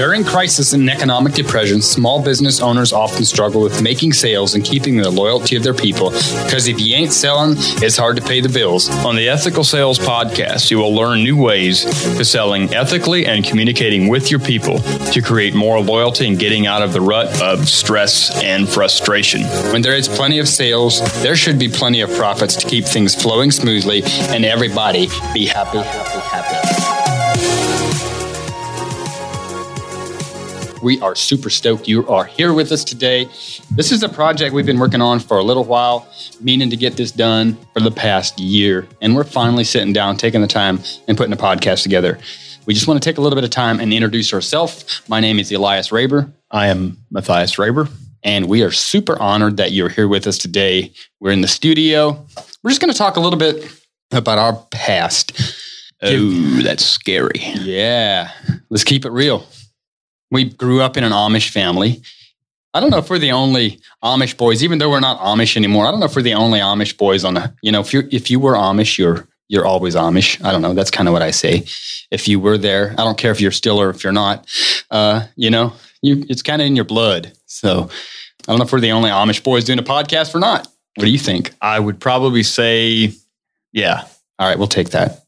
During crisis and economic depression, small business owners often struggle with making sales and keeping the loyalty of their people because if you ain't selling, it's hard to pay the bills. On the Ethical Sales Podcast, you will learn new ways to selling ethically and communicating with your people to create more loyalty and getting out of the rut of stress and frustration. When there is plenty of sales, there should be plenty of profits to keep things flowing smoothly and everybody be happy, happy, happy. We are super stoked you are here with us today. This is a project we've been working on for a little while, meaning to get this done for the past year. And we're finally sitting down, taking the time, and putting a podcast together. We just want to take a little bit of time and introduce ourselves. My name is Elias Raber. I am Matthias Raber. And we are super honored that you're here with us today. We're in the studio. We're just going to talk a little bit about our past. Oh, that's scary. Yeah. Let's keep it real. We grew up in an Amish family. I don't know if we're the only Amish boys, even though we're not Amish anymore. I don't know if we're the only Amish boys on the, you know, if you if you were Amish, you're you're always Amish. I don't know. That's kind of what I say. If you were there, I don't care if you're still or if you're not. Uh, you know, you it's kind of in your blood. So I don't know if we're the only Amish boys doing a podcast or not. What do you think? I would probably say, yeah. All right, we'll take that.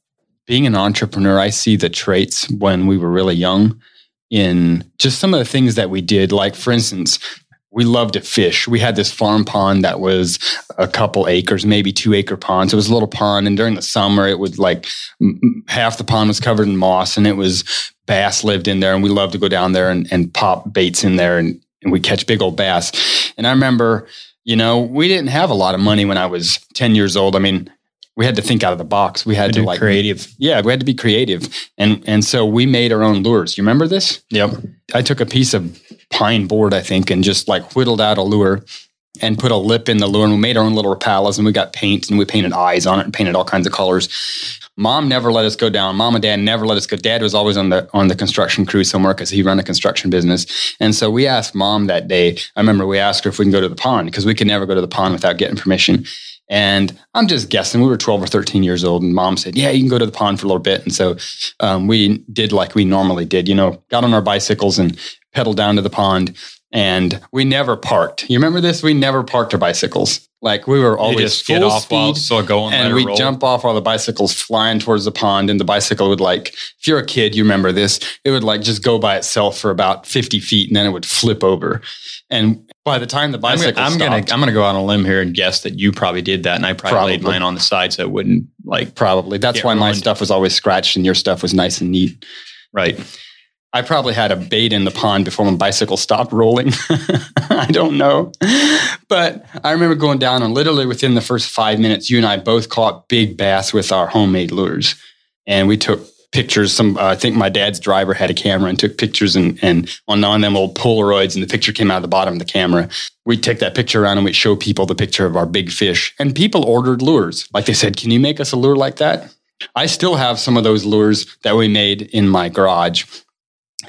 Being an entrepreneur, I see the traits when we were really young in just some of the things that we did. Like, for instance, we loved to fish. We had this farm pond that was a couple acres, maybe two acre ponds. It was a little pond, and during the summer, it would like half the pond was covered in moss, and it was bass lived in there. And we loved to go down there and, and pop baits in there, and, and we catch big old bass. And I remember, you know, we didn't have a lot of money when I was ten years old. I mean, we had to think out of the box. We had to, to like creative. Yeah, we had to be creative, and and so we made our own lures. You remember this? Yep. I took a piece of pine board, I think, and just like whittled out a lure and put a lip in the lure, and we made our own little rapalas, and we got paint and we painted eyes on it and painted all kinds of colors. Mom never let us go down. Mom and dad never let us go. Dad was always on the on the construction crew somewhere because he ran a construction business. And so we asked mom that day. I remember we asked her if we can go to the pond because we could never go to the pond without getting permission. And I'm just guessing we were 12 or 13 years old. And mom said, Yeah, you can go to the pond for a little bit. And so um, we did like we normally did, you know, got on our bicycles and pedaled down to the pond. And we never parked. You remember this? We never parked our bicycles. Like we were always full get off speed, while still going, and we jump off while the bicycle's flying towards the pond, and the bicycle would like, if you're a kid, you remember this, it would like just go by itself for about 50 feet, and then it would flip over. And by the time the bicycle, I'm, gonna, I'm gonna I'm gonna go on a limb here and guess that you probably did that, and I probably, probably. laid mine on the side so it wouldn't like probably. That's why ruined. my stuff was always scratched and your stuff was nice and neat. Right. I probably had a bait in the pond before my bicycle stopped rolling. I don't know. But I remember going down and literally within the first five minutes, you and I both caught big bass with our homemade lures. And we took pictures. Some, uh, I think my dad's driver had a camera and took pictures and, and on, on them old Polaroids and the picture came out of the bottom of the camera. We'd take that picture around and we'd show people the picture of our big fish. And people ordered lures. Like they said, can you make us a lure like that? I still have some of those lures that we made in my garage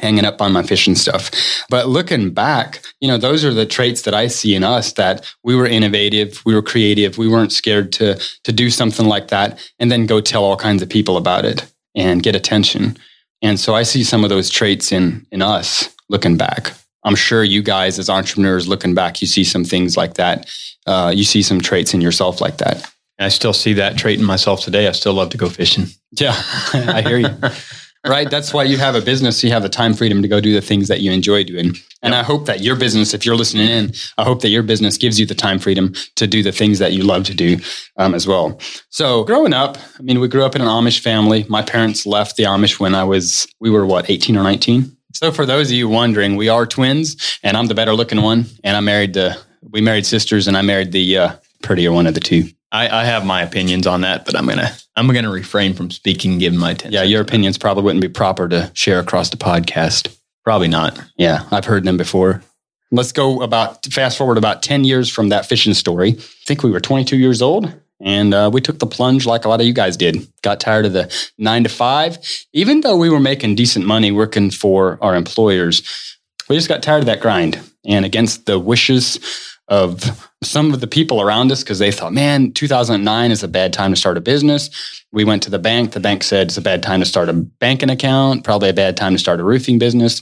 hanging up on my fishing stuff. But looking back, you know, those are the traits that I see in us that we were innovative, we were creative, we weren't scared to to do something like that and then go tell all kinds of people about it and get attention. And so I see some of those traits in in us looking back. I'm sure you guys as entrepreneurs looking back, you see some things like that. Uh, you see some traits in yourself like that. I still see that trait in myself today. I still love to go fishing. Yeah, I hear you. right? That's why you have a business. You have the time freedom to go do the things that you enjoy doing. And yep. I hope that your business, if you're listening in, I hope that your business gives you the time freedom to do the things that you love to do um, as well. So growing up, I mean, we grew up in an Amish family. My parents left the Amish when I was, we were what, 18 or 19? So for those of you wondering, we are twins and I'm the better looking one. And I married the, we married sisters and I married the uh, prettier one of the two. I, I, have my opinions on that, but I'm gonna I'm gonna refrain from speaking given my Yeah, your opinions probably wouldn't be proper to share across the podcast. Probably not. Yeah, I've heard them before. Let's go about fast forward about ten years from that fishing story. I think we were 22 years old, and uh, we took the plunge like a lot of you guys did. Got tired of the nine to five, even though we were making decent money working for our employers. We just got tired of that grind, and against the wishes of some of the people around us because they thought, man, 2009 is a bad time to start a business. We went to the bank. The bank said it's a bad time to start a banking account, probably a bad time to start a roofing business.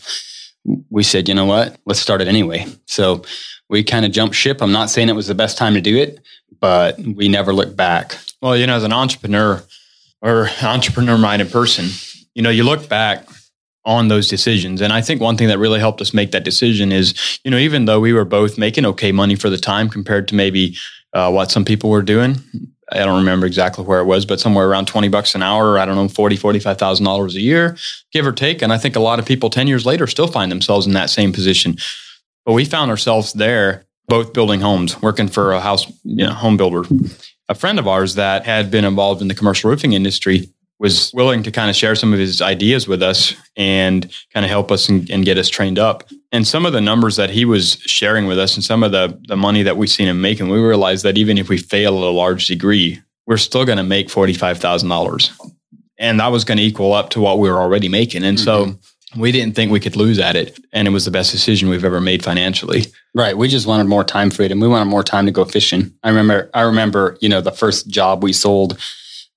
we said, you know what, let's start it anyway. So we kind of jumped ship. I'm not saying it was the best time to do it, but we never looked back. Well, you know, as an entrepreneur or entrepreneur minded person, you know, you look back on those decisions. And I think one thing that really helped us make that decision is, you know, even though we were both making okay money for the time compared to maybe uh, what some people were doing, I don't remember exactly where it was, but somewhere around 20 bucks an hour, I don't know, 40, $45,000 a year, give or take. And I think a lot of people 10 years later still find themselves in that same position. But we found ourselves there, both building homes, working for a house, you know, home builder. A friend of ours that had been involved in the commercial roofing industry was willing to kind of share some of his ideas with us and kind of help us and, and, get us trained up. And some of the numbers that he was sharing with us and some of the, the money that we've seen him making, we realized that even if we fail at a large degree, we're still going to make $45,000. And that was going to equal up to what we were already making. And mm-hmm. so we didn't think we could lose at it. And it was the best decision we've ever made financially. Right. We just wanted more time freedom. We wanted more time to go fishing. I remember, I remember, you know, the first job we sold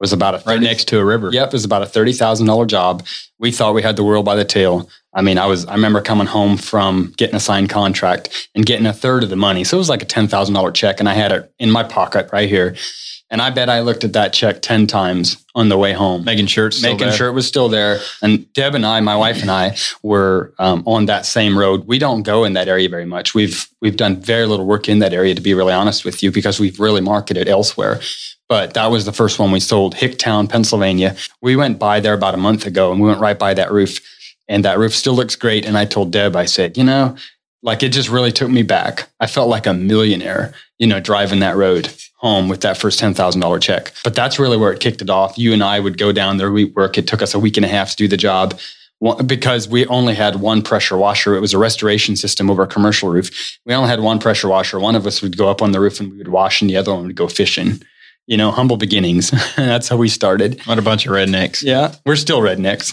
was about a 30, right next to a river. Yep, it was about a thirty thousand dollar job. We thought we had the world by the tail. I mean, I was I remember coming home from getting a signed contract and getting a third of the money. So it was like a ten thousand dollar check, and I had it in my pocket right here. And I bet I looked at that check ten times on the way home, making sure it's making sure it was still there. And Deb and I, my wife and I, were um, on that same road. We don't go in that area very much. We've we've done very little work in that area, to be really honest with you, because we've really marketed elsewhere but that was the first one we sold, Hicktown, Pennsylvania. We went by there about a month ago and we went right by that roof. And that roof still looks great. And I told Deb, I said, you know, like it just really took me back. I felt like a millionaire, you know, driving that road home with that first $10,000 check. But that's really where it kicked it off. You and I would go down there, we work. It took us a week and a half to do the job because we only had one pressure washer. It was a restoration system over a commercial roof. We only had one pressure washer. One of us would go up on the roof and we would wash, and the other one would go fishing you know, humble beginnings. That's how we started. What a bunch of rednecks. Yeah, we're still rednecks.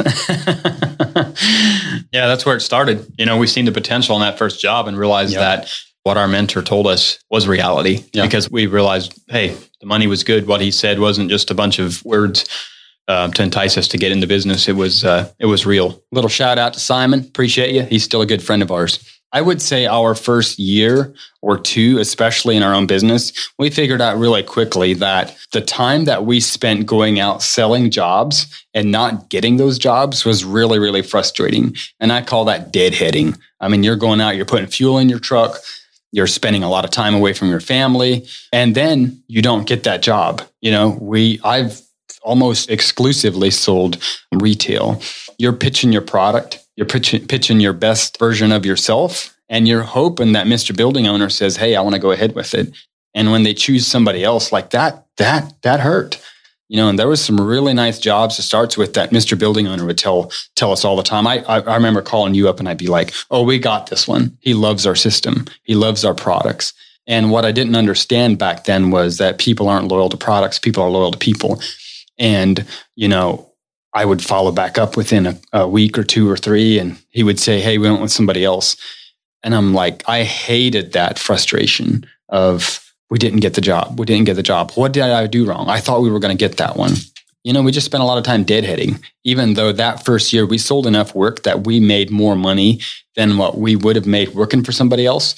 yeah, that's where it started. You know, we seen the potential in that first job and realized that what our mentor told us was reality because we realized, hey, the money was good. What he said wasn't just a bunch of words. Uh, to entice us to get into business, it was uh, it was real. Little shout out to Simon, appreciate you. He's still a good friend of ours. I would say our first year or two, especially in our own business, we figured out really quickly that the time that we spent going out selling jobs and not getting those jobs was really, really frustrating. And I call that deadheading. I mean, you're going out, you're putting fuel in your truck, you're spending a lot of time away from your family, and then you don't get that job. You know, we, I've almost exclusively sold retail. You're pitching your product you're pitching, pitching your best version of yourself and you're hoping that Mr. Building Owner says, Hey, I want to go ahead with it. And when they choose somebody else like that, that, that hurt. You know, and there was some really nice jobs to start with that Mr. Building Owner would tell tell us all the time. I, I, I remember calling you up and I'd be like, "Oh, we got this one. He loves our system. He loves our products." And what I didn't understand back then was that people aren't loyal to products. People are loyal to people. And you know, I would follow back up within a, a, week or two or three, and he would say, "Hey, we went with somebody else," and I'm like, I hated that frustration of we didn't get the job, we didn't get the job. What did I do wrong? I thought we were going to get that one. You know, we just spent a lot of time deadheading. Even though that first year we sold enough work that we made more money than what we would have made working for somebody else.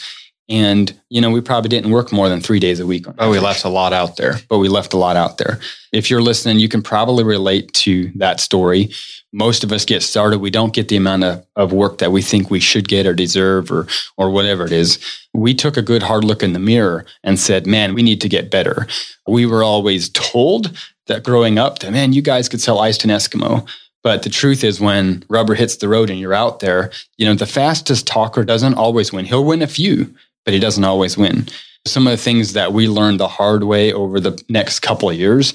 And, you know, we probably didn't work more than three days a week. Oh, we left a lot out there. But we left a lot out there. If you're listening, you can probably relate to that story. Most of us get started. We don't get the amount of, of work that we think we should get or deserve or, or whatever it is. We took a good hard look in the mirror and said, man, we need to get better. We were always told that growing up that, man, you guys could sell ice to an Eskimo. But the truth is, when rubber hits the road and you're out there, you know, the fastest talker doesn't always win. He'll win a few, but he doesn't always win. Some of the things that we learned the hard way over the next couple of years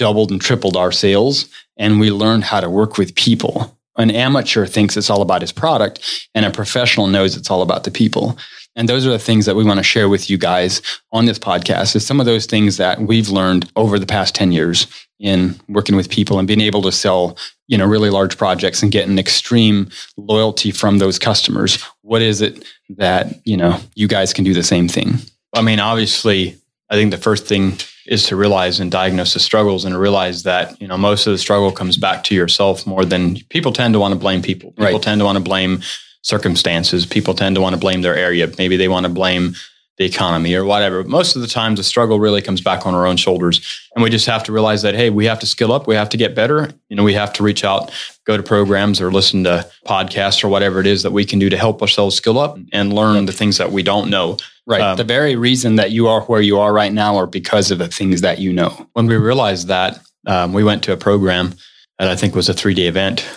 doubled and tripled our sales, and we learned how to work with people. An amateur thinks it's all about his product, and a professional knows it's all about the people. And those are the things that we want to share with you guys on this podcast is some of those things that we've learned over the past 10 years in working with people and being able to sell, you know, really large projects and get an extreme loyalty from those customers. What is it that, you know, you guys can do the same thing? I mean, obviously, I think the first thing is to realize and diagnose the struggles and to realize that, you know, most of the struggle comes back to yourself more than people tend to want to blame people. People right. tend to want to blame circumstances. People tend to want to blame their area. Maybe they want to blame the economy or whatever. Most of the times, the struggle really comes back on our own shoulders, and we just have to realize that hey, we have to skill up, we have to get better. You know, we have to reach out, go to programs, or listen to podcasts or whatever it is that we can do to help ourselves skill up and learn the things that we don't know. Right. Um, the very reason that you are where you are right now are because of the things that you know. When we realized that, um, we went to a program that I think was a three day event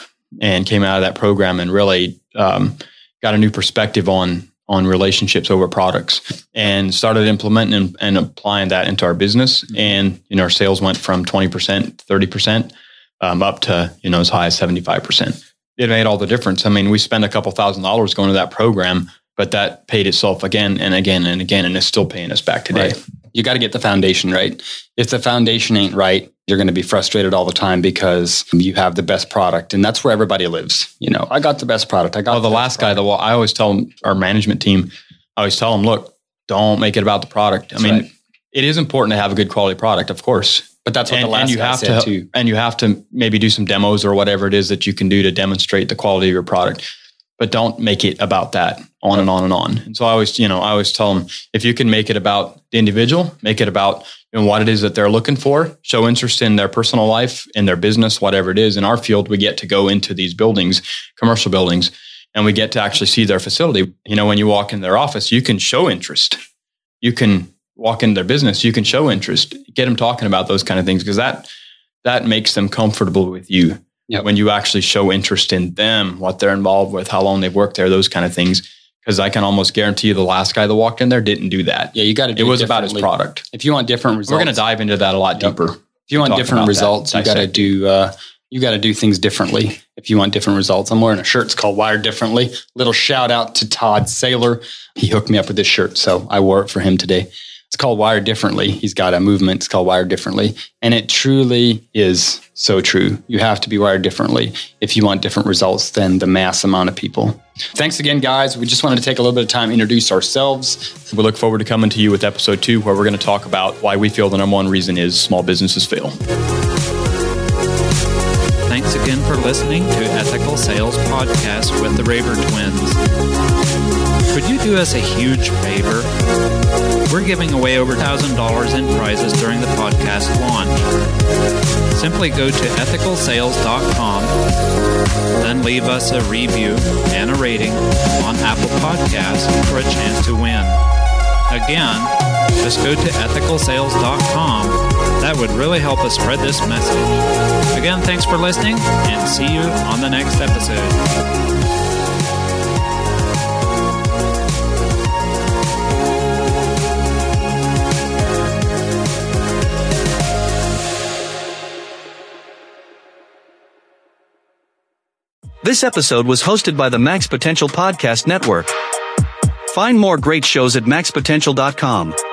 and came out of that program and really um, got a new perspective on on relationships over products and started implementing and, and, applying that into our business. And, you know, our sales went from 20%, 30%, um, up to, you know, as high as 75%. It made all the difference. I mean, we spent a couple thousand dollars going to that program, but that paid itself again and again and again, and it's still paying us back today. Right. You got to get the foundation right. If the foundation ain't right, you're going to be frustrated all the time because you have the best product and that's where everybody lives you know? I got the best product i got well the, the last guy the i always tell them, our management team i always tell them look don't make it about the product. I mean right. it is important to have a good quality product of course. But that's what and, the last and you have to too. and you have to maybe do some demos or whatever it is that you can do to demonstrate the quality of your product but don't make it about that on and on and on. And so I always, you know, I always tell them if you can make it about the individual, make it about you know, what it is that they're looking for, show interest in their personal life, in their business, whatever it is. In our field, we get to go into these buildings, commercial buildings, and we get to actually see their facility. You know, when you walk in their office, you can show interest. You can walk into their business, you can show interest, get them talking about those kind of things because that that makes them comfortable with you yep. when you actually show interest in them, what they're involved with, how long they've worked there, those kind of things. Because I can almost guarantee you the last guy that walked in there didn't do that. Yeah, you got to do it. was about his product. If you want different results, we're going to dive into that a lot yep. deeper. If you want different results, that, you got to do uh, you got to do things differently. If you want different results, I'm wearing a shirt. It's called Wired Differently. Little shout out to Todd Saylor. He hooked me up with this shirt, so I wore it for him today. It's called Wired Differently. He's got a movement. It's called Wired Differently. And it truly is so true. You have to be wired differently if you want different results than the mass amount of people. Thanks again, guys. We just wanted to take a little bit of time to introduce ourselves. We look forward to coming to you with episode two, where we're going to talk about why we feel the number one reason is small businesses fail. Thanks again for listening to Ethical Sales Podcast with the Raber Twins. Do us a huge favor? We're giving away over $1,000 in prizes during the podcast launch. Simply go to ethicalsales.com, then leave us a review and a rating on Apple Podcasts for a chance to win. Again, just go to ethicalsales.com. That would really help us spread this message. Again, thanks for listening and see you on the next episode. This episode was hosted by the Max Potential Podcast Network. Find more great shows at maxpotential.com.